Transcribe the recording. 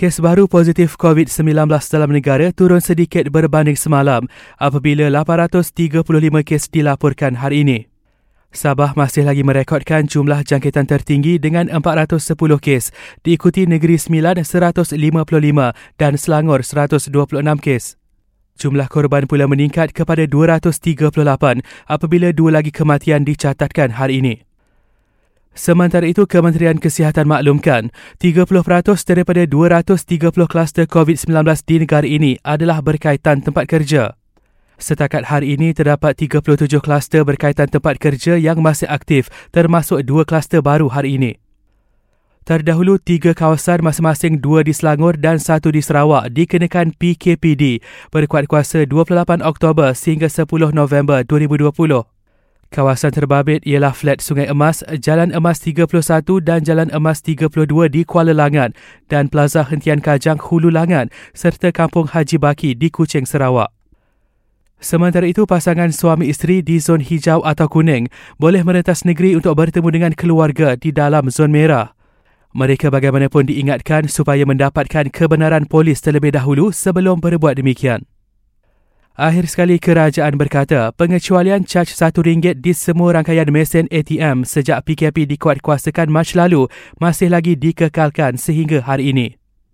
Kes baru positif COVID-19 dalam negara turun sedikit berbanding semalam apabila 835 kes dilaporkan hari ini. Sabah masih lagi merekodkan jumlah jangkitan tertinggi dengan 410 kes, diikuti Negeri Sembilan 155 dan Selangor 126 kes. Jumlah korban pula meningkat kepada 238 apabila dua lagi kematian dicatatkan hari ini. Sementara itu, Kementerian Kesihatan maklumkan 30% daripada 230 kluster COVID-19 di negara ini adalah berkaitan tempat kerja. Setakat hari ini, terdapat 37 kluster berkaitan tempat kerja yang masih aktif termasuk dua kluster baru hari ini. Terdahulu, tiga kawasan masing-masing dua di Selangor dan satu di Sarawak dikenakan PKPD berkuat kuasa 28 Oktober sehingga 10 November 2020. Kawasan terbabit ialah Flat Sungai Emas, Jalan Emas 31 dan Jalan Emas 32 di Kuala Langat dan Plaza Hentian Kajang Hulu Langat serta Kampung Haji Baki di Kuching, Sarawak. Sementara itu, pasangan suami isteri di zon hijau atau kuning boleh merentas negeri untuk bertemu dengan keluarga di dalam zon merah. Mereka bagaimanapun diingatkan supaya mendapatkan kebenaran polis terlebih dahulu sebelum berbuat demikian. Akhir sekali kerajaan berkata pengecualian caj RM1 di semua rangkaian mesin ATM sejak PKP dikuatkuasakan Mac lalu masih lagi dikekalkan sehingga hari ini.